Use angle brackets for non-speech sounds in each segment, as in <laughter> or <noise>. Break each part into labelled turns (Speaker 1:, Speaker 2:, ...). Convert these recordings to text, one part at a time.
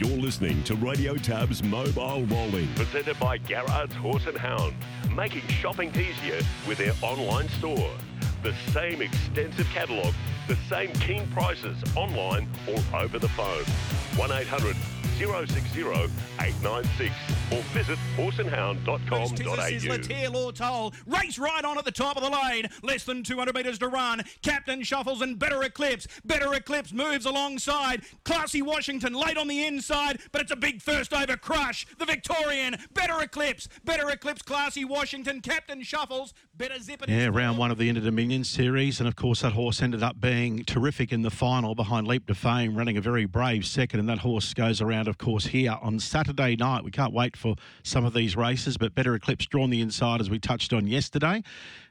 Speaker 1: You're listening to Radio Tab's Mobile Rolling, presented by Garrard's Horse and Hound, making shopping easier with their online store. The same extensive catalogue, the same keen prices online or over the phone. 1 800 060 896 or visit horseandhound.com.au.
Speaker 2: Sizzler, Tear Law Toll. Race right on at the top of the lane. Less than 200 metres to run. Captain Shuffles and Better Eclipse. Better Eclipse moves alongside. Classy Washington late on the inside, but it's a big first over crush. The Victorian. Better Eclipse. Better Eclipse. Classy Washington. Captain Shuffles. Better Zip it.
Speaker 3: Yeah, round one of the Inter Dominion series, and of course that horse ended up being terrific in the final behind Leap to Fame, running a very brave second, and that horse goes around, of course, here on Saturday night. We can't wait for some of these races, but Better Eclipse drawn the inside as we touched on yesterday,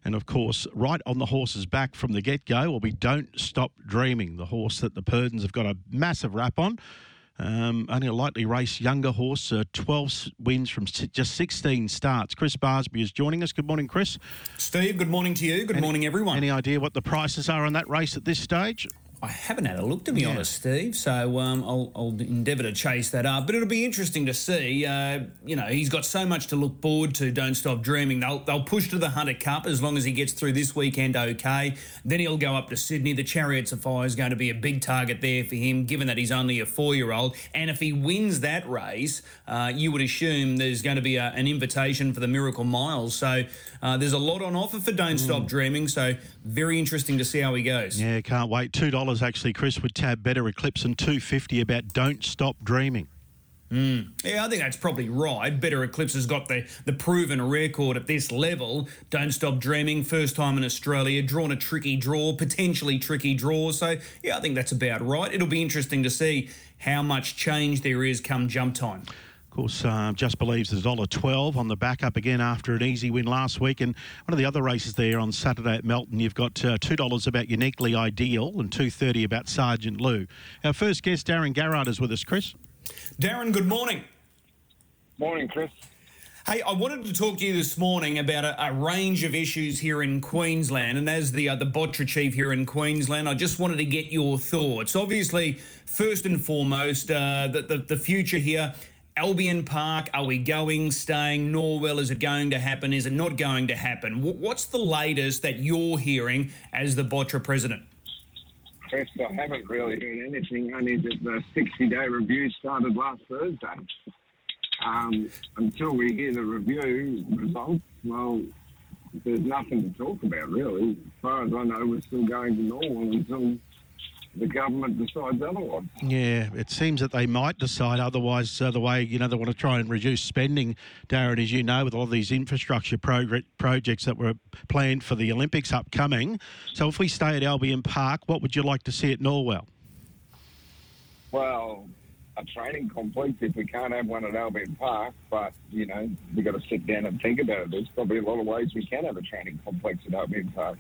Speaker 3: and of course right on the horse's back from the get go will be Don't Stop Dreaming, the horse that the Purdons have got a massive rap on. Um, only a lightly raced younger horse, uh, 12 wins from si- just 16 starts. Chris Barsby is joining us. Good morning, Chris.
Speaker 4: Steve, good morning to you. Good morning, everyone.
Speaker 3: Any idea what the prices are on that race at this stage?
Speaker 4: I haven't had a look, to be honest, Steve. So um, I'll, I'll endeavour to chase that up. But it'll be interesting to see. Uh, you know, he's got so much to look forward to. Don't stop dreaming. They'll, they'll push to the Hunter Cup as long as he gets through this weekend okay. Then he'll go up to Sydney. The Chariots of Fire is going to be a big target there for him, given that he's only a four-year-old. And if he wins that race, uh, you would assume there's going to be a, an invitation for the Miracle Miles. So uh, there's a lot on offer for Don't Stop Dreaming. So very interesting to see how he goes.
Speaker 3: Yeah, can't wait. Two dollars actually, Chris would tab better eclipse and two fifty about don't stop dreaming. Hmm.
Speaker 4: Yeah, I think that's probably right. Better Eclipse has got the, the proven record at this level. Don't stop dreaming. First time in Australia, drawn a tricky draw, potentially tricky draw. So, yeah, I think that's about right. It'll be interesting to see how much change there is come jump time.
Speaker 3: Of course, uh, just believes there's dollar twelve on the back up again after an easy win last week. And one of the other races there on Saturday at Melton, you've got uh, two dollars about uniquely ideal and two thirty about Sergeant Lou. Our first guest, Daren Garrard, is with us. Chris.
Speaker 4: Daren, good morning.
Speaker 5: Morning, Chris.
Speaker 4: Hey, I wanted to talk to you this morning about a, a range of issues here in Queensland, and as the uh, the Botra chief here in Queensland, I just wanted to get your thoughts. Obviously, first and foremost, uh, the, the the future here. Albion Park, are we going, staying? Norwell, is it going to happen? Is it not going to happen? What's the latest that you're hearing as the Botra president?
Speaker 5: I haven't really heard anything, only that the 60 day review started last Thursday. Um, until we hear the review results, well, there's nothing to talk about, really. As far as I know, we're still going to Norwell until the government decides otherwise.
Speaker 3: Yeah, it seems that they might decide otherwise. Uh, the way you know they want to try and reduce spending, Daren, as you know, with all of these infrastructure progr- projects that were planned for the Olympics upcoming. So, if we stay at Albion Park, what would you like to see at Norwell?
Speaker 5: Well, a training complex if we can't have one at Albion Park, but, you know, we've got to sit down and think about it. There's probably a lot of ways we can have a training complex at Albion Park.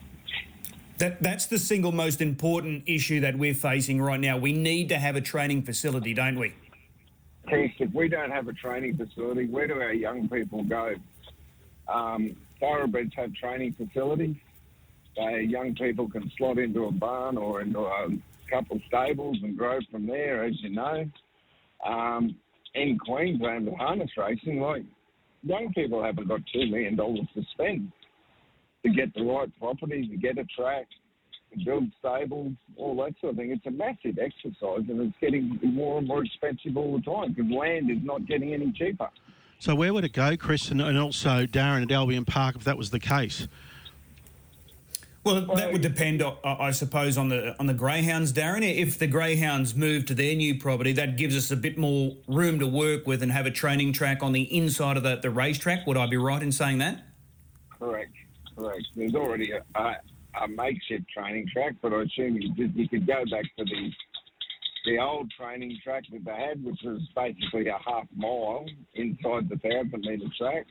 Speaker 4: That that's the single most important issue that we're facing right now. We need to have a training facility, don't we?
Speaker 5: Chris, if we don't have a training facility, where do our young people go? Um, thoroughbreds have training facilities. They, young people can slot into a barn or into a couple of stables and grow from there, as you know. Um, in Queensland with harness racing, like young people haven't got two million dollars to spend to get the right property, to get a track, to build stables, all that sort of thing. It's a massive exercise, and it's getting more and more expensive all the time because land is not getting any cheaper.
Speaker 3: So, where would it go, Chris, and, and also Daren at Albion Park, if that was the case?
Speaker 4: Well, that would depend, I I suppose, on the on the greyhounds, Daren. If the greyhounds move to their new property, that gives us a bit more room to work with and have a training track on the inside of the, the racetrack. Would I be right in saying that?
Speaker 5: Correct, correct. There's already a, a, a makeshift training track, but I assume you, did, you could go back to the the old training track that they had, which was basically a half mile inside the thousand metre track,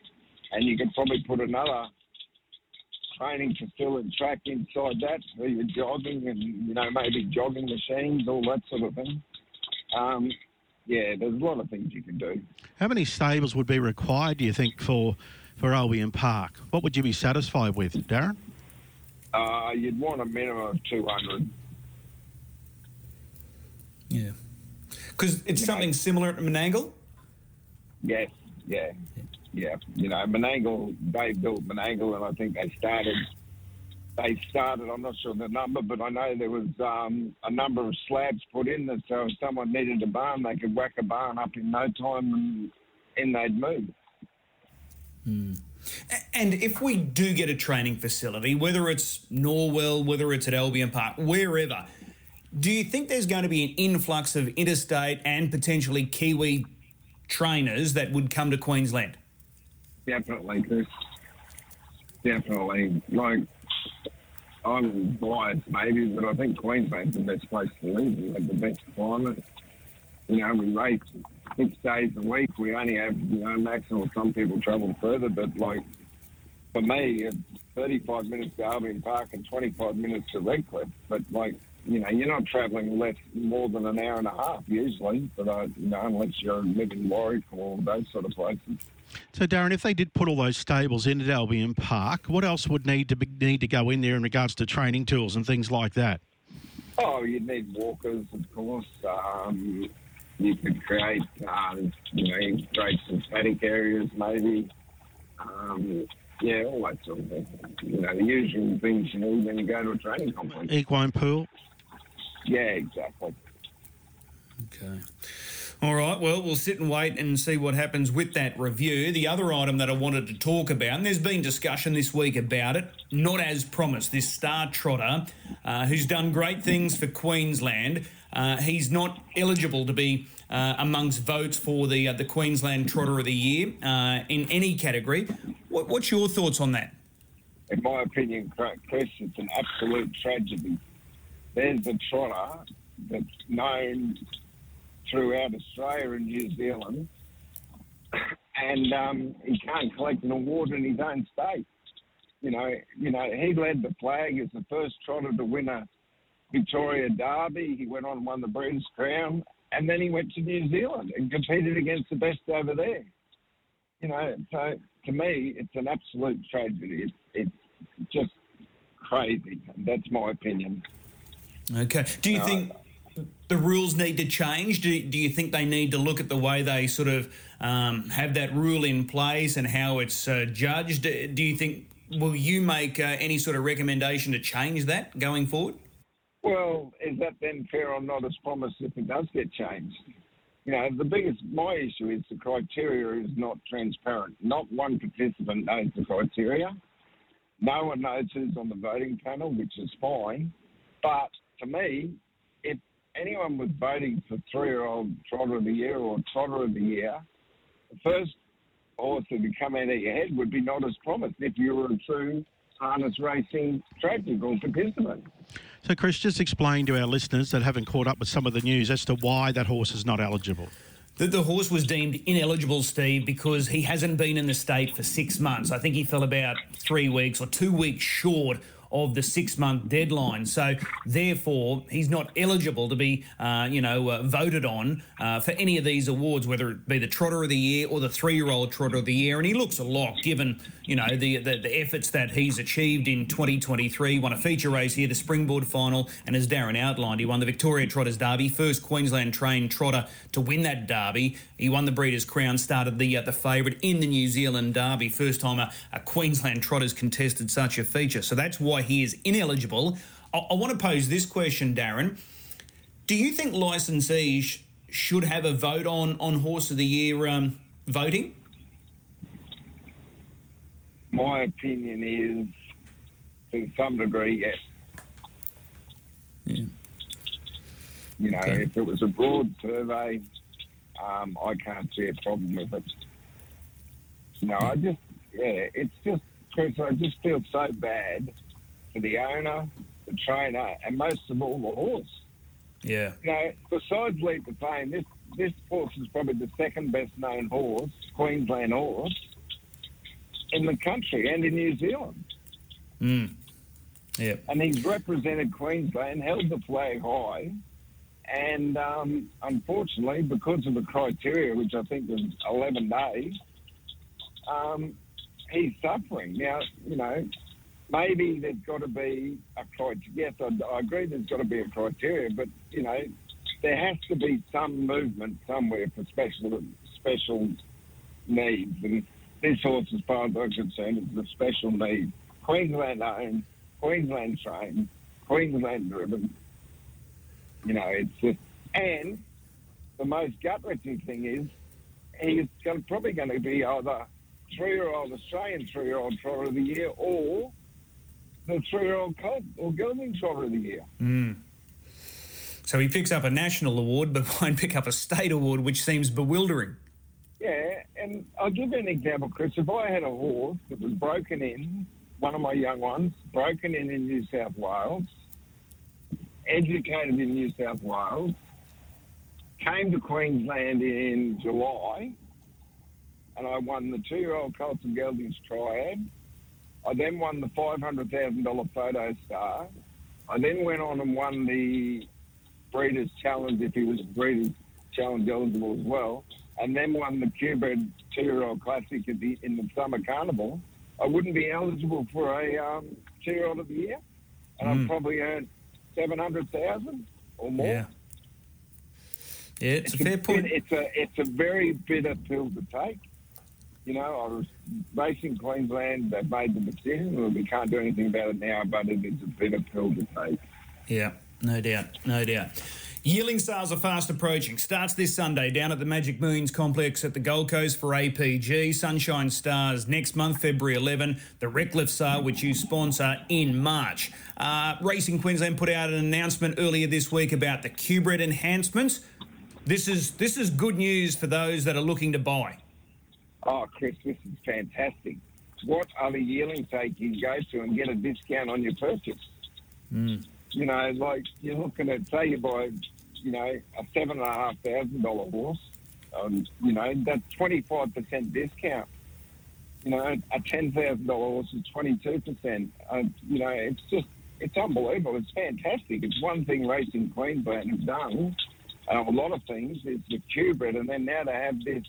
Speaker 5: and you could probably put another training facility track inside that where you're jogging and you know maybe jogging machines, all that sort of thing. Um, yeah, there's a lot of things you can do.
Speaker 3: How many stables would be required, do you think, for, for Albion Park? What would you be satisfied with, Daren?
Speaker 5: Uh, you'd want a minimum of 200.
Speaker 4: Yeah. Because it's something similar at Menangle?
Speaker 5: Yes, yeah, yeah. You know, Menangle, they built Menangle, and I think they started. They started. I'm not sure the number, but I know there was um, a number of slabs put in that, so if someone needed a barn, they could whack a barn up in no time, and in they'd move. Mm.
Speaker 4: And if we do get a training facility, whether it's Norwell, whether it's at Albion Park, wherever, do you think there's going to be an influx of interstate and potentially Kiwi trainers that would come to Queensland?
Speaker 5: Definitely, Chris. Definitely. Like, I'm biased maybe, but I think Queensland's the best place to live. We have the best climate. You know, we race six days a week. We only have, you know, maximum. Some people travel further, but like, for me, it's 35 minutes to Albion Park and 25 minutes to Redcliffe. But like, you know, you're not travelling less more than an hour and a half usually. But uh, you know, unless you're living in Warwick or those sort of places.
Speaker 3: So, Daren, if they did put all those stables in at Albion Park, what else would need to be, need to go in there in regards to training tools and things like that?
Speaker 5: Oh, you'd need walkers, of course. Um, you could create, um, you know, you could create some static areas maybe. Um, yeah, all that sort of thing. You know, the usual things you need when you go to a training complex.
Speaker 3: Equine pool.
Speaker 5: Yeah, exactly.
Speaker 4: Okay. All right, well, we'll sit and wait and see what happens with that review. The other item that I wanted to talk about, and there's been discussion this week about it, not as promised, this star trotter uh, who's done great things for Queensland. Uh, he's not eligible to be uh, amongst votes for the uh, the Queensland Trotter of the Year uh, in any category. What, what's your thoughts on that?
Speaker 5: In my opinion, Chris, it's an absolute tragedy. There's a trotter that's known throughout Australia and New Zealand, and um, he can't collect an award in his own state. You know, you know, he led the flag as the first trotter to win a Victoria Derby. He went on and won the Breeders' Crown, and then he went to New Zealand and competed against the best over there. You know, so to me, it's an absolute tragedy. It's, it's just crazy. That's my opinion.
Speaker 4: Okay. Do you
Speaker 5: No,
Speaker 4: think the rules need to change? Do, do you think they need to look at the way they sort of um, have that rule in place and how it's uh, judged? Do you think, will you make uh, any sort of recommendation to change that going forward?
Speaker 5: Well, is that then fair or not as promised if it does get changed? You know, the biggest, my issue is the criteria is not transparent. Not one participant knows the criteria. No one knows who's on the voting panel, which is fine. But to me, if anyone was voting for three-year-old trotter of the year or trotter of the year, the first horse that would come out of your head would be not as promised if you were a true harness racing tragic or participant.
Speaker 3: So, Chris, just explain to our listeners that haven't caught up with some of the news as to why that horse is not eligible.
Speaker 4: The, the horse was deemed ineligible, Steve, because he hasn't been in the state for six months. I think he fell about three weeks or two weeks short of the six month deadline. So, therefore, he's not eligible to be, uh, you know, uh, voted on uh, for any of these awards, whether it be the Trotter of the Year or the three year old Trotter of the Year. And he looks a lock given, you know, the, the, the efforts that he's achieved in 2023. Won a feature race here, the Springboard final, and as Darren outlined, he won the Victoria Trotters Derby, first Queensland trained trotter to win that Derby. He won the Breeders' Crown, started the uh, the favourite in the New Zealand Derby, first time a, a Queensland trotter's contested such a feature. So that's why he is ineligible. I, I want to pose this question, Daren. Do you think licensees should have a vote on on Horse of the Year um, voting?
Speaker 5: My opinion is, to some degree, yes.
Speaker 4: Yeah.
Speaker 5: You know,
Speaker 4: Okay.
Speaker 5: if it was a broad survey, um, I can't see a problem with it. No, I just, yeah, it's just, Chris, I just feel so bad for the owner, the trainer, and most of all, the horse.
Speaker 4: Yeah.
Speaker 5: You know, besides Leap to Fame, this, this horse is probably the second best known horse, Queensland horse, in the country and in New Zealand.
Speaker 4: Mm. Yeah.
Speaker 5: and he's represented Queensland, held the flag high, and um, unfortunately, because of the criteria, which I think was 11 days, um, he's suffering. Now, you know, maybe there's got to be a criteria. Yes, I, I agree there's got to be a criteria, but, you know, there has to be some movement somewhere for special special needs. And this horse, as far as I'm concerned, is a special need. Queensland owned, Queensland trained, Queensland driven. You know, it's just, and the most gut wrenching thing is he's going, probably going to be either three year old Australian three year old trotter of the year or the three year old colt or gelding trotter of the year.
Speaker 4: Mm. So he picks up a national award, but <laughs> won't pick up a state award, which seems bewildering.
Speaker 5: Yeah, and I'll give you an example, Chris. If I had a horse that was broken in, one of my young ones, broken in in New South Wales, educated in New South Wales, came to Queensland in July, and I won the two-year-old Colts and Geldings Triad. I then won the $500,000 Photo Star. I then went on and won the Breeders' Challenge if he was Breeders' Challenge eligible as well, and then won the Qbred two-year-old Classic the, in the Summer Carnival. I wouldn't be eligible for a um, two-year-old of the year, and mm. I've probably earned seven hundred thousand or more.
Speaker 4: Yeah. Yeah, it's, it's a fair a, point.
Speaker 5: It's a it's a very bitter pill to take. You know, I was racing Queensland. They've made the decision. Well, we can't do anything about it now, but it is a bitter pill to take.
Speaker 4: Yeah, no doubt, no doubt. Yearling sales are fast approaching. Starts this Sunday down at the Magic Millions complex at the Gold Coast for APG. Sunshine Stars next month, February 11. The Redcliffe sale, which you sponsor in March. Uh, Racing Queensland put out an announcement earlier this week about the Qbred enhancements. This is this is good news for those that are looking to buy.
Speaker 5: Oh, Chris, this is fantastic. What other yearling take you go to and get a discount on your purchase?
Speaker 4: Mm.
Speaker 5: You know, like you're looking at, say you buy, you know, a seven and a half thousand dollar horse, um, you know, that's 25% discount. You know, a ten thousand dollar horse is 22%. Uh, you know, it's just, it's unbelievable. It's fantastic. It's one thing Racing Queensland has done, uh, a lot of things, is the Qbred, and then now they have this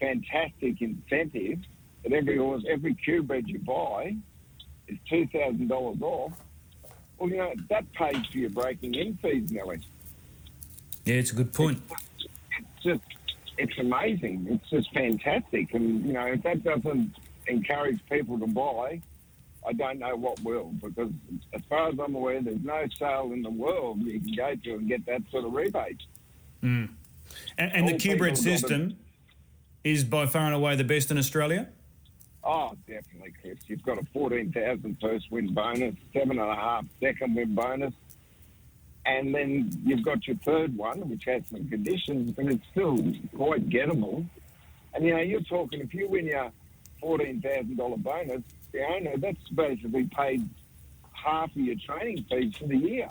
Speaker 5: fantastic incentive that every horse, every Qbred you buy is two thousand dollars off. Well, you know that pays for your breaking in fees, Nelly.
Speaker 4: Yeah, it's a good point.
Speaker 5: It's, it's just, it's amazing. It's just fantastic, and you know if that doesn't encourage people to buy, I don't know what will. Because as far as I'm aware, there's no sale in the world you can go to and get that sort of rebate.
Speaker 4: Mm. And, and the Qbred system is by far and away the best in Australia?
Speaker 5: Oh, definitely, Chris. You've got a 14,000 first win bonus, seven and a half second win bonus, and then you've got your third one, which has some conditions, but it's still quite gettable. And, you know, you're talking, if you win your $14,000 bonus, the owner, that's basically paid half of your training fees for the year.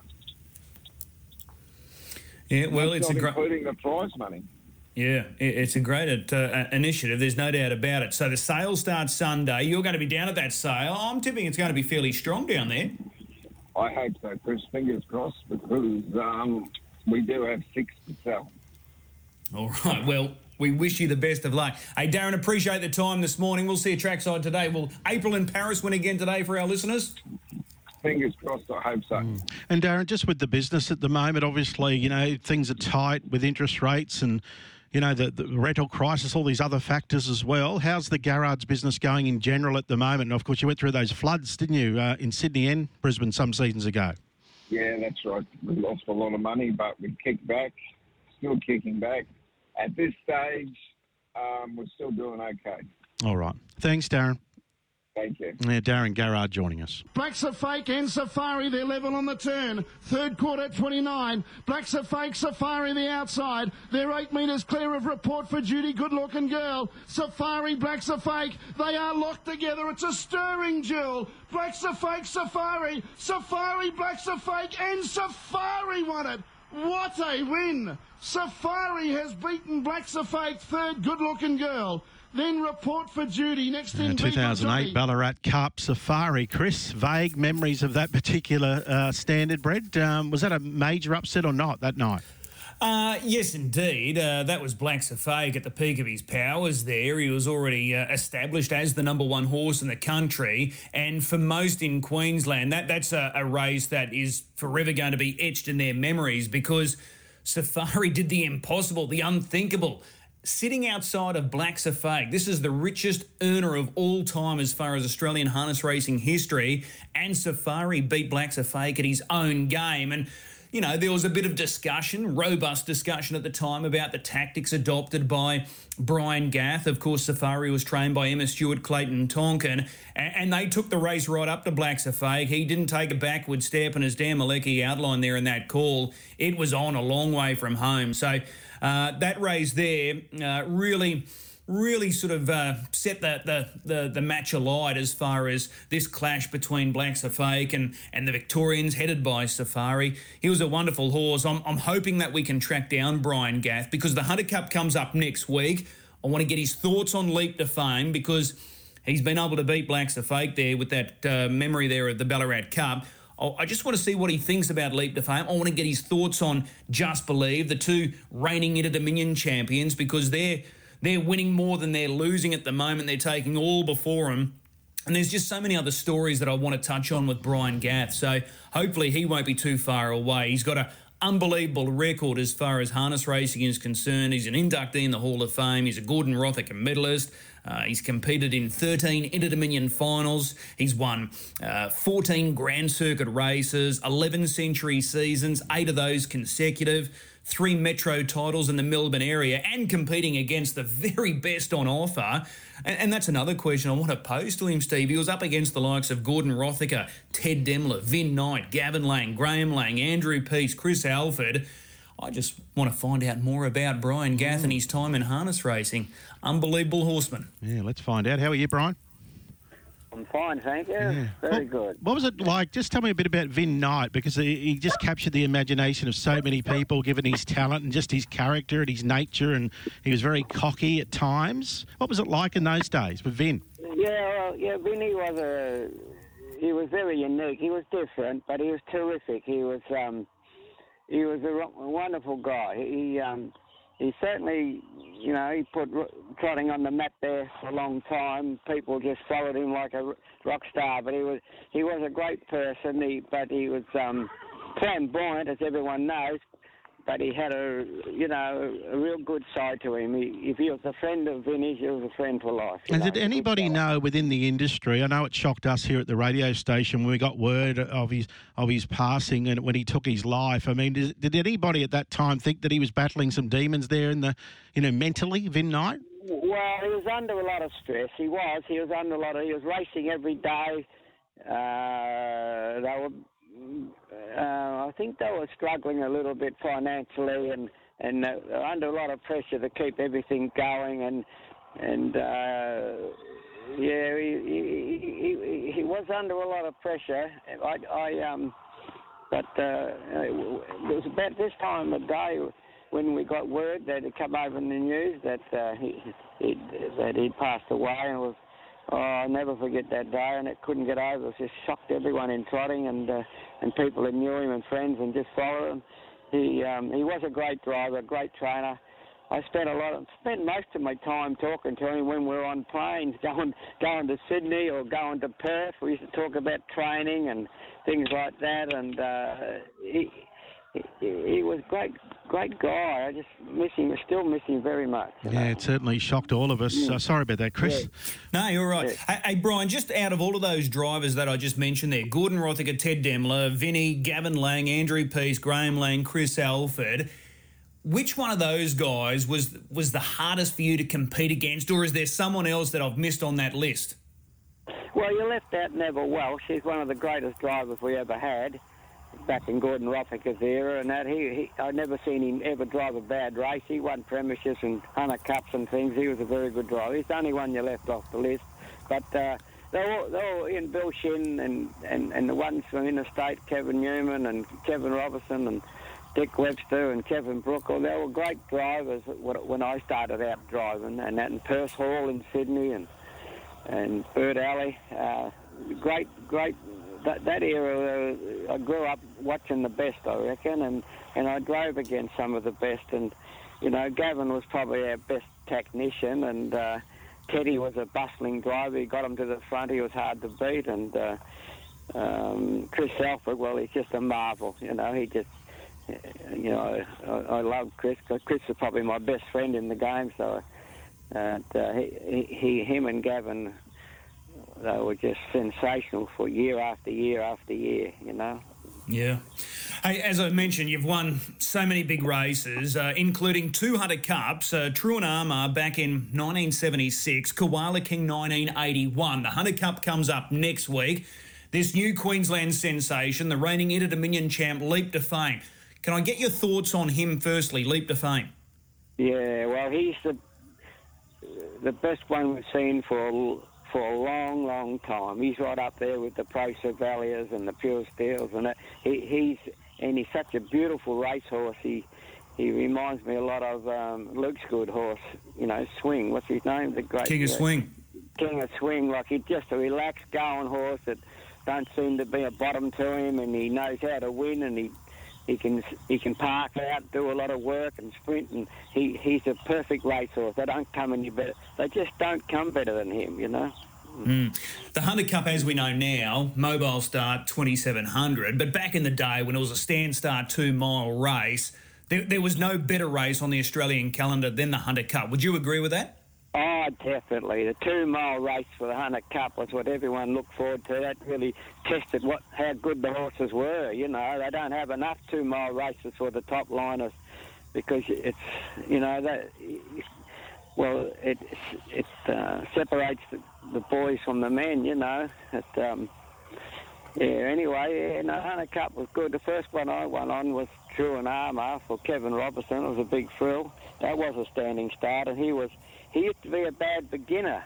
Speaker 4: Yeah, well,
Speaker 5: that's
Speaker 4: it's
Speaker 5: not including the prize money.
Speaker 4: Yeah, it's a great uh, initiative. There's no doubt about it. So the sale starts Sunday. You're going to be down at that sale. I'm tipping it's going to be fairly strong down there.
Speaker 5: I hope so, Chris. Fingers crossed, because um, we do have six to sell.
Speaker 4: All right. Well, we wish you the best of luck. Hey, Daren, appreciate the time this morning. We'll see you trackside today. Will April in Paris win again today for our listeners?
Speaker 5: Fingers crossed, I hope so. Mm.
Speaker 3: And Daren, just with the business at the moment, obviously, you know, things are tight with interest rates and you know, the, the rental crisis, all these other factors as well. How's the garage business going in general at the moment? And of course, you went through those floods, didn't you, uh, in Sydney and Brisbane some seasons ago?
Speaker 5: Yeah, that's right. We lost a lot of money, but we kicked back, still kicking back. At this stage, um, we're still doing okay.
Speaker 3: All right. Thanks, Daren.
Speaker 5: Thank you.
Speaker 3: Yeah, Daren Garrard joining us.
Speaker 6: Blacks A Fake and Safari, they're level on the turn. Third quarter, 29. Blacks A Fake, Safari the outside. They're eight metres clear of report for duty, good looking girl. Safari, Blacks A Fake. They are locked together. It's a stirring duel. Blacks A Fake, Safari. Safari, Blacks A Fake, and Safari won it. What a win! Safari has beaten Blacks A Fake, third good looking girl. Then report for duty next in
Speaker 3: 2008 Ballarat Cup Safari. Chris, vague memories of that particular uh, standard bred. Um, was that a major upset or not that night?
Speaker 4: Uh, yes, indeed. Uh, that was Blacks A Fake at the peak of his powers there. He was already uh, established as the number one horse in the country. And for most in Queensland, that, that's a, a race that is forever going to be etched in their memories because Safari <laughs> did the impossible, the unthinkable. Sitting outside of Blacks A Fake, this is the richest earner of all time as far as Australian harness racing history, and Safari beat Blacks A Fake at his own game. And you know, there was a bit of discussion, robust discussion at the time about the tactics adopted by Brian Gath. Of course, Safari was trained by Emma Stewart, Clayton Tonkin, and, they took the race right up to Blacks A Fake. He didn't take a backward step, and as Dan Malecki outlined there in that call, it was on a long way from home. So that race there uh, really really sort of uh, set the, the, the, the, match alight as far as this clash between Blacks A Fake and, and the Victorians headed by Safari. He was a wonderful horse. I'm, I'm hoping that we can track down Brian Gath because the Hunter Cup comes up next week. I want to get his thoughts on Leap to Fame because he's been able to beat Blacks A Fake there with that uh, memory there of the Ballarat Cup. Oh, I just want to see what he thinks about Leap to Fame. I want to get his thoughts on Just Believe, the two reigning Inter Dominion champions, because they're they're winning more than they're losing at the moment. They're taking all before them. And there's just so many other stories that I want to touch on with Brian Gath. So hopefully he won't be too far away. He's got an unbelievable record as far as harness racing is concerned. He's an inductee in the Hall of Fame. He's a Gordon Rothacker medalist. Uh, he's competed in 13 Inter Dominion finals. He's won uh, 14 Grand Circuit races, 11 century seasons, eight of those consecutive three metro titles in the Melbourne area and competing against the very best on offer. And, and, that's another question I want to pose to him, Steve. He was up against the likes of Gordon Rothacker, Ted Demler, Vin Knight, Gavin Lang, Graham Lang, Andrew Peace, Chris Alford. I just want to find out more about Brian Gath and his time in harness racing. Unbelievable horseman.
Speaker 3: Yeah, let's find out. How are you, Brian?
Speaker 7: I'm fine, thank you. Yeah. Very good.
Speaker 3: What was it like? Just tell me a bit about Vin Knight because he, he, just captured the imagination of so many people, given his talent and just his character and his nature, and he was very cocky at times. What was it like in those days with Vin?
Speaker 7: Yeah, well, yeah, Vinny was a he was very unique. He was different, but he was terrific. He was um, he was a wonderful guy. He um, he certainly, you know, he put trotting on the map there for a long time. People just followed him like a rock star. But he was he was a great person. He, but he was um, flamboyant, as everyone knows but he had a you know a real good side to him. He, if he was a friend of Vinny's, he was a friend for life.
Speaker 3: And know, did anybody know within the industry? I know it shocked us here at the radio station when we got word of his of his passing and when he took his life. I mean, did, did anybody at that time think that he was battling some demons there in the you know mentally, Vin Knight?
Speaker 7: Well, he was under a lot of stress. He was. He was under a lot of. He was racing every day. Uh, they were uh, I think they were struggling a little bit financially and and uh, under a lot of pressure to keep everything going and and uh, yeah he, he, he, was under a lot of pressure. I, I um but uh, it was about this time of day when we got word that it come over in the news that uh, he, he that he passed away and was Oh, I'll never forget that day, and it couldn't get over. It just shocked everyone in trotting, and uh, and people that knew him and friends, and just followed him. He um, he was a great driver, a great trainer. I spent a lot of spent most of my time talking to him when we were on planes, <laughs> going going to Sydney or going to Perth. We used to talk about training and things like that, and uh, he he, was great, great guy. I just miss him. Still miss him very much.
Speaker 3: Yeah, know? it certainly shocked all of us. Uh, sorry about that, Chris.
Speaker 4: Yeah. No, you're right. Yeah. Hey, hey, Brian, just out of all of those drivers that I just mentioned there, Gordon Rothacker, Ted Demler, Vinny, Gavin Lang, Andrew Peace, Graham Lang, Chris Alford. Which one of those guys was was the hardest for you to compete against, or is there someone else that I've missed on that list?
Speaker 7: Well, you left out Neville Welsh. He's one of the greatest drivers we ever had back in Gordon Rothacker's era and that. He, he I'd never seen him ever drive a bad race. He won premierships and Hunter Cups and things. He was a very good driver. He's the only one you left off the list. But uh, they were, they in Bill Shin and, and, and the ones from interstate, Kevin Newman and Kevin Robertson and Dick Webster and Kevin Brookle. They were great drivers when I started out driving, and that in Perth Hall in Sydney and and Bird Alley. Uh, great, great that, that era, uh, I grew up watching the best, I reckon, and, and I drove against some of the best. And, you know, Gavin was probably our best technician, and uh, Teddy was a bustling driver. He got him to the front. He was hard to beat. And uh, um, Chris Alford, well, he's just a marvel. You know, he just you know, I, I love Chris. Chris is probably my best friend in the game. So, uh, he, he, him and Gavin, they were just sensational for year after year after year. You know.
Speaker 4: Yeah. Hey, as I mentioned, you've won so many big races, uh, including 200 Cups, uh, True and Armour back in 1976, Koala King 1981. The Hunter Cup comes up next week. This new Queensland sensation, the reigning Inter Dominion champ, Leap to Fame. Can I get your thoughts on him firstly, Leap to Fame?
Speaker 7: Yeah, well, he's the the best one we've seen for a, for a long, long time. He's right up there with the Pro Cervalias and the Pure Steels, and he, he's and he's such a beautiful racehorse. He he reminds me a lot of um, Luke's good horse. You know, Swing. What's his name? The great
Speaker 4: King of
Speaker 7: uh,
Speaker 4: Swing.
Speaker 7: King of Swing. Like he's just a relaxed going horse that don't seem to be a bottom to him, and he knows how to win, and he he can he can park out, do a lot of work and sprint, and he he's a perfect racehorse. They don't come any better. They just don't come better than him, you know.
Speaker 4: Mm. The Hunter Cup, as we know now, mobile start 2700, but back in the day when it was a stand start two mile race, there, there was no better race on the Australian calendar than the Hunter Cup. Would you agree with that?
Speaker 7: Oh, definitely. The two mile race for the Hunter Cup was what everyone looked forward to. That really tested what how good the horses were. You know, they don't have enough two mile races for the top liners because it's you know that well it it uh, separates the, the boys from the men. You know, it, um, yeah. Anyway, yeah, no, Hunter Cup was good. The first one I won on was True and Armour for Kevin Robertson. It was a big thrill. That was a standing start, and he was he used to be a bad beginner.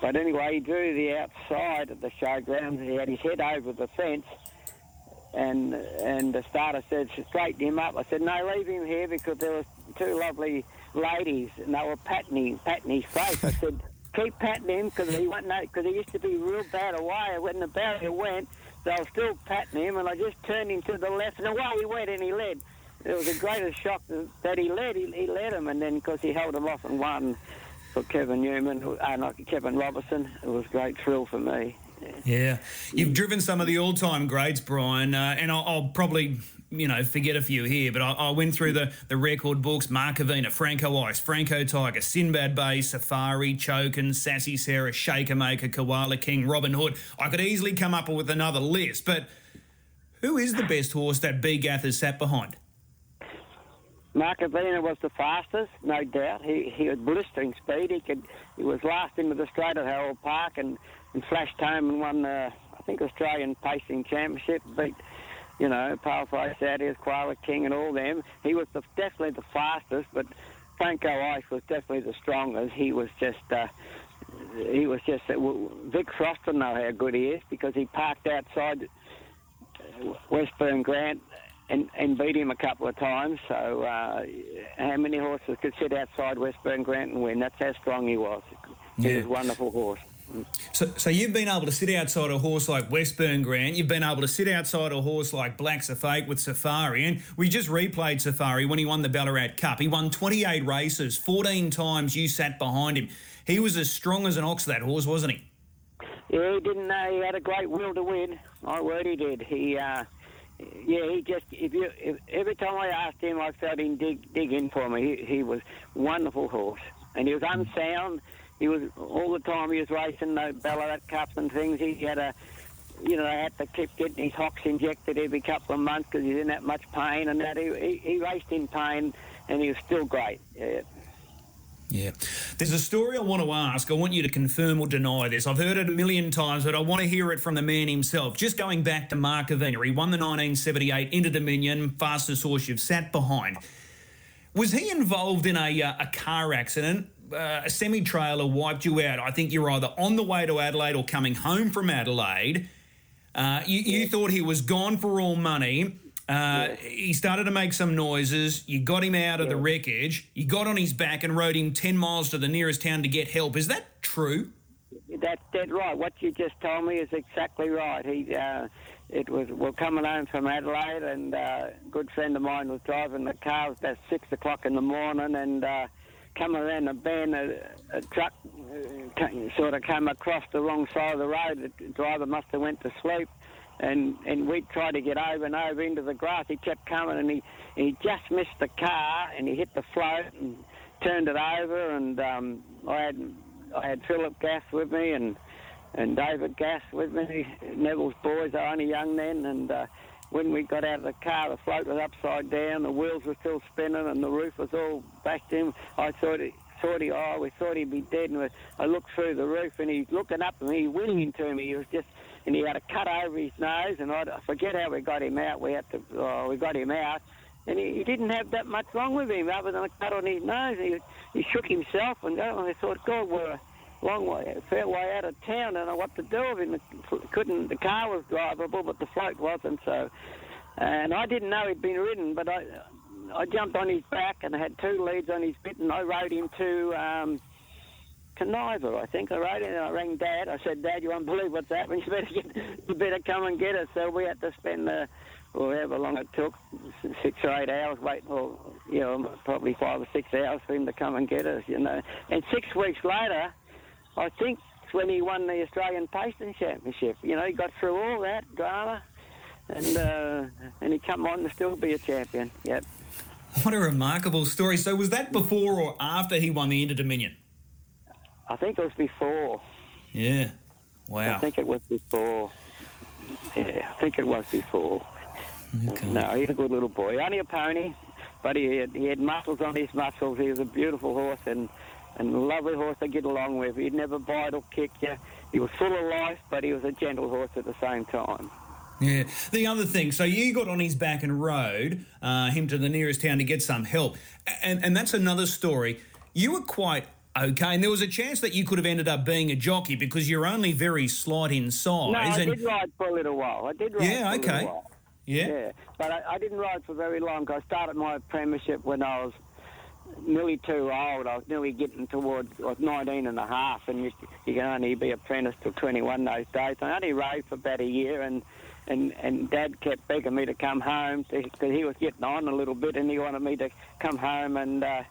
Speaker 7: But anyway, he drew the outside of the showgrounds. He had his head over the fence, and and the starter said, straighten him up. I said, no, leave him here because there was two lovely ladies, and they were patting, him, patting his face. I said, keep patting him because he won't know, because he used to be real bad away. When the barrier went, they were still patting him, and I just turned him to the left, and away he went, and he led. It was the greatest shock that he led. He, he led him, and then because he held him off and won for Kevin Newman, uh, not Kevin Robertson, it was a great thrill for me.
Speaker 4: Yeah, you've driven some of the all-time greats, Brian, uh, and I'll, I'll, probably. You know, forget a few here, but I, I, went through the, the record books Markovina, Franco Ice, Franco Tiger, Sinbad Bay, Safari, Chokin, Sassy Sarah, Shaker Maker, Koala King, Robin Hood. I could easily come up with another list, but who is the best horse that B. Gath has sat behind?
Speaker 7: Markovina was the fastest, no doubt. He he had blistering speed. He could he was last into the straight at Harold Park and, and flashed home and won the I think Australian Pacing Championship. Beat you know Paleface Adios, Koala King, and all them. He was the, definitely the fastest, but Franco Ice was definitely the strongest. He was just. Uh, he was just Vic Frost will know how good he is because he parked outside Westburn Grant and, and beat him a couple of times. So, uh, how many horses could sit outside Westburn Grant and win? That's how strong he was. He
Speaker 4: Yeah.
Speaker 7: was a wonderful horse.
Speaker 4: So, so you've been able to sit outside a horse like Westburn Grant. You've been able to sit outside a horse like Blacks A Fake with Safari, and we just replayed Safari when he won the Ballarat Cup. He won 28 races, 14 times. You sat behind him. He was as strong as an ox. That horse, wasn't he?
Speaker 7: Yeah, he didn't know he had a great will to win. My word, he did. He, uh, yeah, he just if you if, every time I asked him, I felt him dig dig in for me. He, he was wonderful horse, and he was unsound. He was all the time he was racing the Ballarat Cups and things. He had a, you know, they had to keep getting his hocks injected every couple of months because he's in that much pain, and that he, he he raced in pain, and he was still great. Yeah.
Speaker 4: Yeah. There's a story I want to ask. I want you to confirm or deny this. I've heard it a million times, but I want to hear it from the man himself. Just going back to Markovina, he won the 1978 Inter Dominion, fastest horse you've sat behind. Was he involved in a, uh, a car accident? Uh, a semi trailer wiped you out. I think you're either on the way to Adelaide or coming home from Adelaide. Uh, you, you thought he was gone for all money. Uh, He started to make some noises. You got him out of the wreckage. You got on his back and rode him 10 miles to the nearest town to get help. Is that true?
Speaker 7: That's dead right. What you just told me is exactly right. He, uh, it was we're coming home from Adelaide, and uh, a good friend of mine was driving the car. It was about six o'clock in the morning, and uh, coming around the bend, a, a truck uh, <laughs> sort of came across the wrong side of the road. The driver must have went to sleep, and and we tried to get over and over into the grass. He kept coming, and he he just missed the car, and he hit the float and turned it over. And um, I had I had Philip Gath with me, and and David Gath with me. Neville's boys are only young then, and. Uh, when we got out of the car, the float was upside down, the wheels were still spinning, and the roof was all back to him. I thought, he, thought he, oh, we thought he'd be dead, and I looked through the roof, and he's looking up at me, whinnying to me. He was just, and he had a cut over his nose, and I forget how we got him out. We had to, oh, we got him out, and he, he didn't have that much wrong with him other than a cut on his nose. He, he shook himself, and oh, I thought, God, we're a long way, a fair way out of town, and I what to do with him. Couldn't the car was drivable, but the float wasn't. So, and I didn't know he'd been ridden, but I I jumped on his back and I had two leads on his bit, and I rode him to. Um, Conniver, I think. I wrote him and I rang Dad. I said, Dad, you won't believe what's happening. <laughs> You better, get, you better come and get us. So we had to spend uh, however long it took, six or eight hours waiting, or, you know, probably five or six hours for him to come and get us, you know. And six weeks later, I think when he won the Australian Pacing Championship. You know, he got through all that drama, and uh, and he come on to still be a champion. Yep.
Speaker 4: What a remarkable story. So was that before or after he won the Inter Dominion?
Speaker 7: I think it was before.
Speaker 4: Yeah. Wow.
Speaker 7: I think it was before. Yeah, I think it was before. Okay. No, he's a good little boy. Only a pony, but he had, he had muscles on his muscles. He was a beautiful horse, and and lovely horse to get along with. He'd never bite or kick you. He was full of life, but he was a gentle horse at the same time.
Speaker 4: Yeah. The other thing, so you got on his back and rode uh, him to the nearest town to get some help, and and that's another story. You were quite okay, and there was a chance that you could have ended up being a jockey because you're only very slight in size.
Speaker 7: No, I
Speaker 4: and...
Speaker 7: did ride for a little while. I did ride.
Speaker 4: Yeah. okay.
Speaker 7: Yeah. Yeah, but I, I didn't ride for very long. I started my premiership when I was nearly too old. I was nearly getting towards I was 19 and a half, and you, you can only be apprentice till 21 those days. I only rode for about a year, and and and Dad kept begging me to come home because he was getting on a little bit, and he wanted me to come home and uh,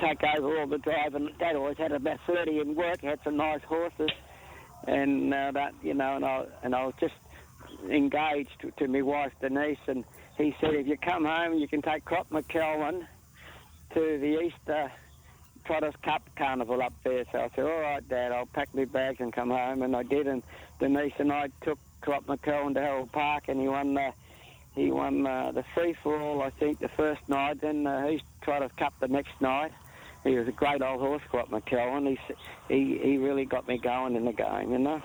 Speaker 7: take over all the driving. Dad always had about 30 in work, had some nice horses, and uh, that you know, and I and I was just engaged to, to my wife Denise, and he said if you come home, you can take Crop McKelvin to the Easter Trotters Cup Carnival up there. So I said, all right, Dad, I'll pack my bags and come home. And I did. And Denise and I took Crop McKelvin to Harold Park, and he won the he won uh, the free for all, I think, the first night. Then uh, East Trotters Cup the next night. He was a great old horse, Crop McKelvin. He, he he really got me going in the game, you know.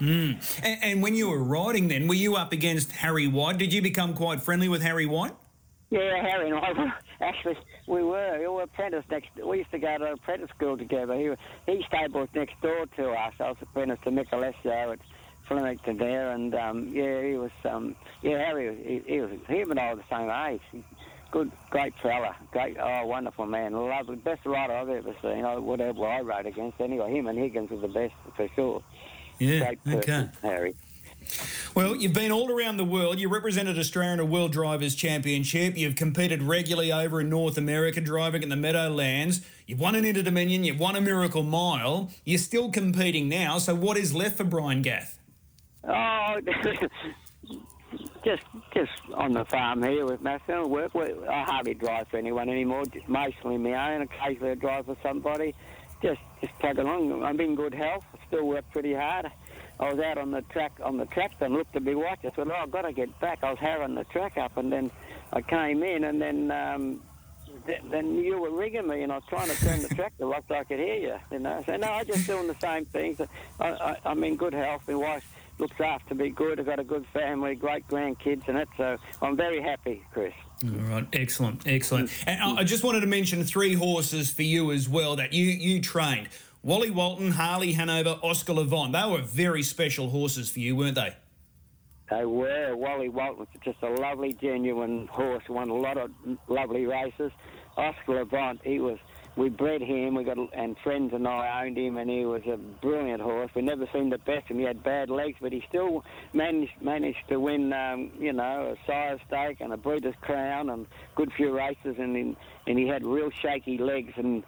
Speaker 4: Mm. And, and when you were riding, then were you up against Harry White? Did you become quite friendly with Harry White?
Speaker 7: Yeah, Harry and I were <laughs> actually we were. We were apprentice next. We used to go to apprentice school together. He he stabled next door to us. I was apprentice to Michelesio at Flemington there, and um, yeah, he was. Um, yeah, Harry. He, he was. Him and I were the same age. Good, great fella. Great, oh, wonderful man. Lovely, best rider I've ever seen. Whatever I rode against, anyway. Him and Higgins were the best for sure.
Speaker 4: Yeah.
Speaker 7: Great person,
Speaker 4: okay.
Speaker 7: Harry.
Speaker 4: Well, you've been all around the world. You represented Australia in a World Drivers' Championship. You've competed regularly over in North America, driving in the Meadowlands. You've won an Inter Dominion. You've won a Miracle Mile. You're still competing now. So, what is left for Brian Gath?
Speaker 7: Oh, <laughs> <laughs> just just on the farm here with Matthew. Work. I hardly drive for anyone anymore. Mostly my own. Occasionally, I drive for somebody. Just just plug along. I'm in good health. I still work pretty hard. I was out on the track on the track and looked at my watch. I said, "Oh, I've got to get back." I was harrowing the track up, and then I came in, and then um, th- then you were rigging me, and I was trying to turn the tractor like I could hear you. You know, so no, I'm just doing the same things. I, I, I'm in good health. My wife looks after me good. I've got a good family, great grandkids, and it, So uh, I'm very happy, Chris.
Speaker 4: All right, excellent, excellent. Mm. And I just wanted to mention three horses for you as well that you you trained. Wally Walton, Harley Hanover, Oscar Levant. They were very special horses for you, weren't they?
Speaker 7: They were. Wally Walton was just a lovely, genuine horse. Won a lot of lovely races. Oscar Levant, he was. We bred him. We got and friends and I owned him, and he was a brilliant horse. We never seen the best him. He had bad legs, but he still managed managed to win. Um, you know, a sire stake and a breeder's crown and good few races, and and he had real shaky legs, and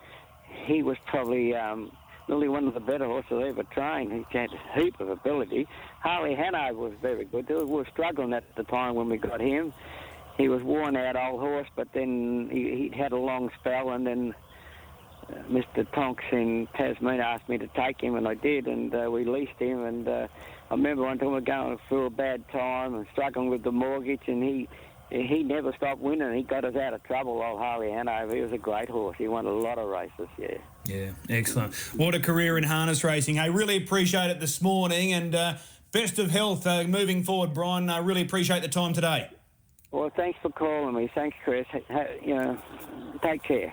Speaker 7: he was probably um, really one of the better horses I ever trained. He had a heap of ability. Harley Hanover was very good. We were struggling at the time when we got him. He was worn out old horse, but then he, he had a long spell, and then Mr. Tonks in Tasmania asked me to take him, and I did, and uh, we leased him. And uh, I remember one time we were going through a bad time and struggling with the mortgage, and he he never stopped winning. He got us out of trouble, old Harley Hanover. He was a great horse. He won a lot of races, yeah.
Speaker 4: Yeah, excellent. What a career in harness racing. I really appreciate it this morning and uh, best of health uh, moving forward, Brian. I really appreciate the time today.
Speaker 7: Well, thanks for calling me. Thanks, Chris. You know, take care.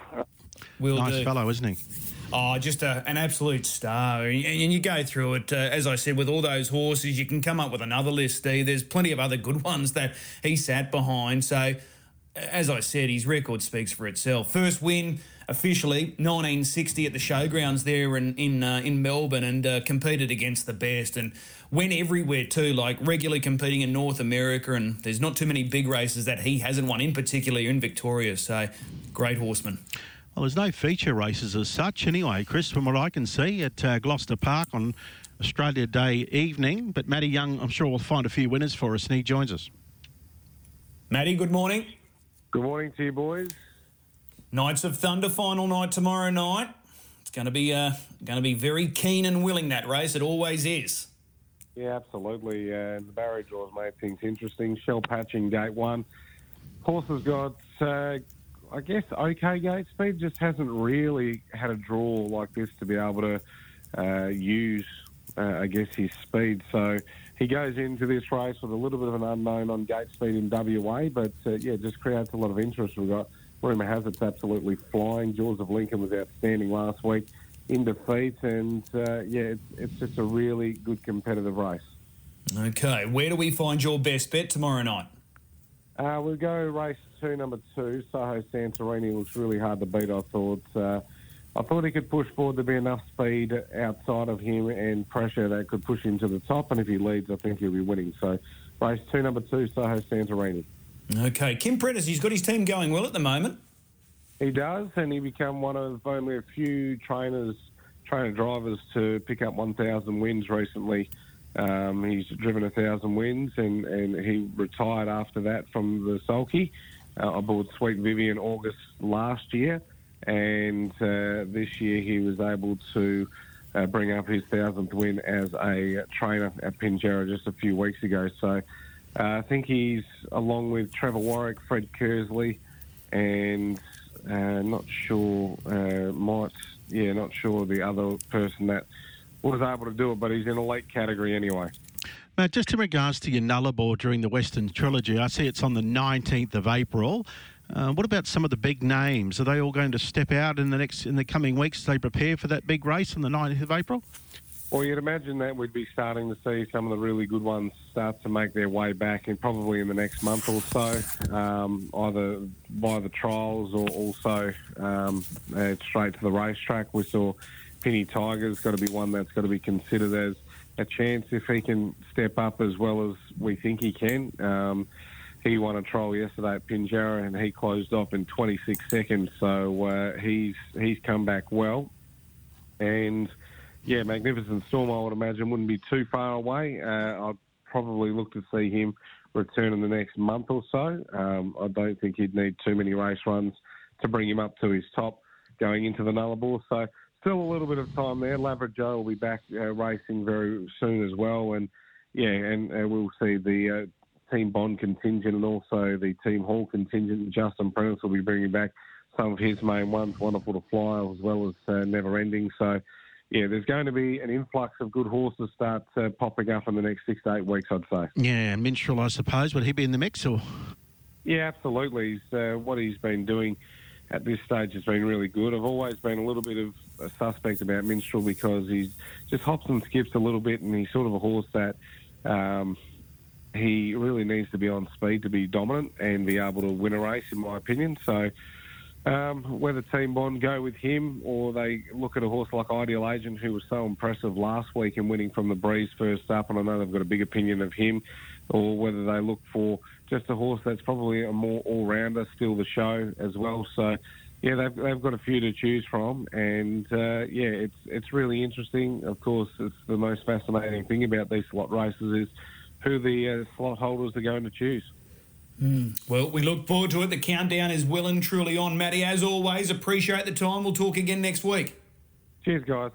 Speaker 4: Will
Speaker 3: nice
Speaker 4: do.
Speaker 3: fellow, isn't he?
Speaker 4: Oh, just a, an absolute star. And you go through it, uh, as I said, with all those horses, you can come up with another list, Steve. There's plenty of other good <laughs> ones that he sat behind. So, as I said, his record speaks for itself. First win officially 1960 at the showgrounds there in in, uh, in Melbourne and uh, competed against the best and went everywhere too, like regularly competing in North America. And there's not too many big races that he hasn't won, in particular in Victoria. So, great horseman.
Speaker 3: Well, there's no feature races as such anyway, Chris, from what I can see at uh, Gloucester Park on Australia Day evening. But Matty Young, I'm sure, will find a few winners for us, and he joins us.
Speaker 4: Matty, good morning.
Speaker 8: Good morning to you, boys.
Speaker 4: Nights of Thunder final night tomorrow night. It's going to be uh, going to be very keen and willing that race. It always is.
Speaker 8: Yeah, absolutely. Uh, the barrier draws made things interesting. Shell patching gate one. Horse has got uh, I guess okay gate speed just hasn't really had a draw like this to be able to uh, use, uh, I guess, his speed. So he goes into this race with a little bit of an unknown on gate speed in WA, but uh, yeah, just creates a lot of interest. We've got rumour has it's absolutely flying. Jaws of Lincoln was outstanding last week in defeat, and uh, yeah, it's, it's just a really good competitive race.
Speaker 4: Okay, where do we find your best bet tomorrow night?
Speaker 8: Uh, we'll go race two, number two, Soho Santorini looks really hard to beat. I thought. Uh, I thought he could push forward. There'd be enough speed outside of him and pressure that could push him to the top. And if he leads, I think he'll be winning. So, race two, number two, Soho Santorini.
Speaker 4: Okay, Kim Prentice, he's got his team going well at the moment.
Speaker 8: He does, and he became one of only a few trainers, trainer drivers to pick up 1,000 wins recently. Um, he's driven a thousand wins, and, and he retired after that from the sulky uh, aboard Sweet Vivian August last year, and uh, this year he was able to uh, bring up his thousandth win as a trainer at Pinjarra just a few weeks ago. So uh, I think he's along with Trevor Warwick, Fred Kersley, and uh, not sure uh, might yeah not sure the other person that was able to do it, but he's in a late category anyway.
Speaker 3: Matt, just in regards to your Nullarbor during the Western Trilogy, I see it's on the 19th of April. Uh, what about some of the big names? Are they all going to step out in the next in the coming weeks as they prepare for that big race on the 19th of April?
Speaker 8: Well, you'd imagine that we'd be starting to see some of the really good ones start to make their way back, and probably in the next month or so, um, either by the trials or also um, uh, straight to the racetrack. We saw Penny Tiger's got to be one that's got to be considered as a chance if he can step up as well as we think he can. Um, he won a trial yesterday at Pinjarra and he closed off in 26 seconds, so uh, he's he's come back well. And yeah, Magnificent Storm, I would imagine, wouldn't be too far away. Uh, I'd probably look to see him return in the next month or so. Um, I don't think he'd need too many race runs to bring him up to his top going into the Nullarbor. So still a little bit of time there. Joe will be back uh, racing very soon as well, and yeah, and uh, we'll see the uh, Team Bond contingent and also the Team Hall contingent. Justin Prentice will be bringing back some of his main ones, Wonderful to Fly as well as uh, Never Ending. So. Yeah, there's going to be an influx of good horses start uh, popping up in the next six to eight weeks, I'd say.
Speaker 3: Yeah, Minstrel, I suppose. Would he be in the mix or?
Speaker 8: Yeah, absolutely. He's, uh, what he's been doing at this stage has been really good. I've always been a little bit of suspect about Minstrel because he just hops and skips a little bit, and he's sort of a horse that um, he really needs to be on speed to be dominant and be able to win a race, in my opinion. So. Um, whether Team Bond go with him or they look at a horse like Ideal Agent, who was so impressive last week in winning from the Breeze first up, and I know they've got a big opinion of him, or whether they look for just a horse that's probably a more all-rounder, still the show as well. So, Yeah, they've, they've got a few to choose from, and uh, yeah, it's it's really interesting. Of course, it's the most fascinating thing about these slot races is who the uh, slot holders are going to choose.
Speaker 4: Well, we look forward to it. The countdown is well and truly on. Matty, as always, appreciate the time. We'll talk again next week.
Speaker 8: Cheers, guys.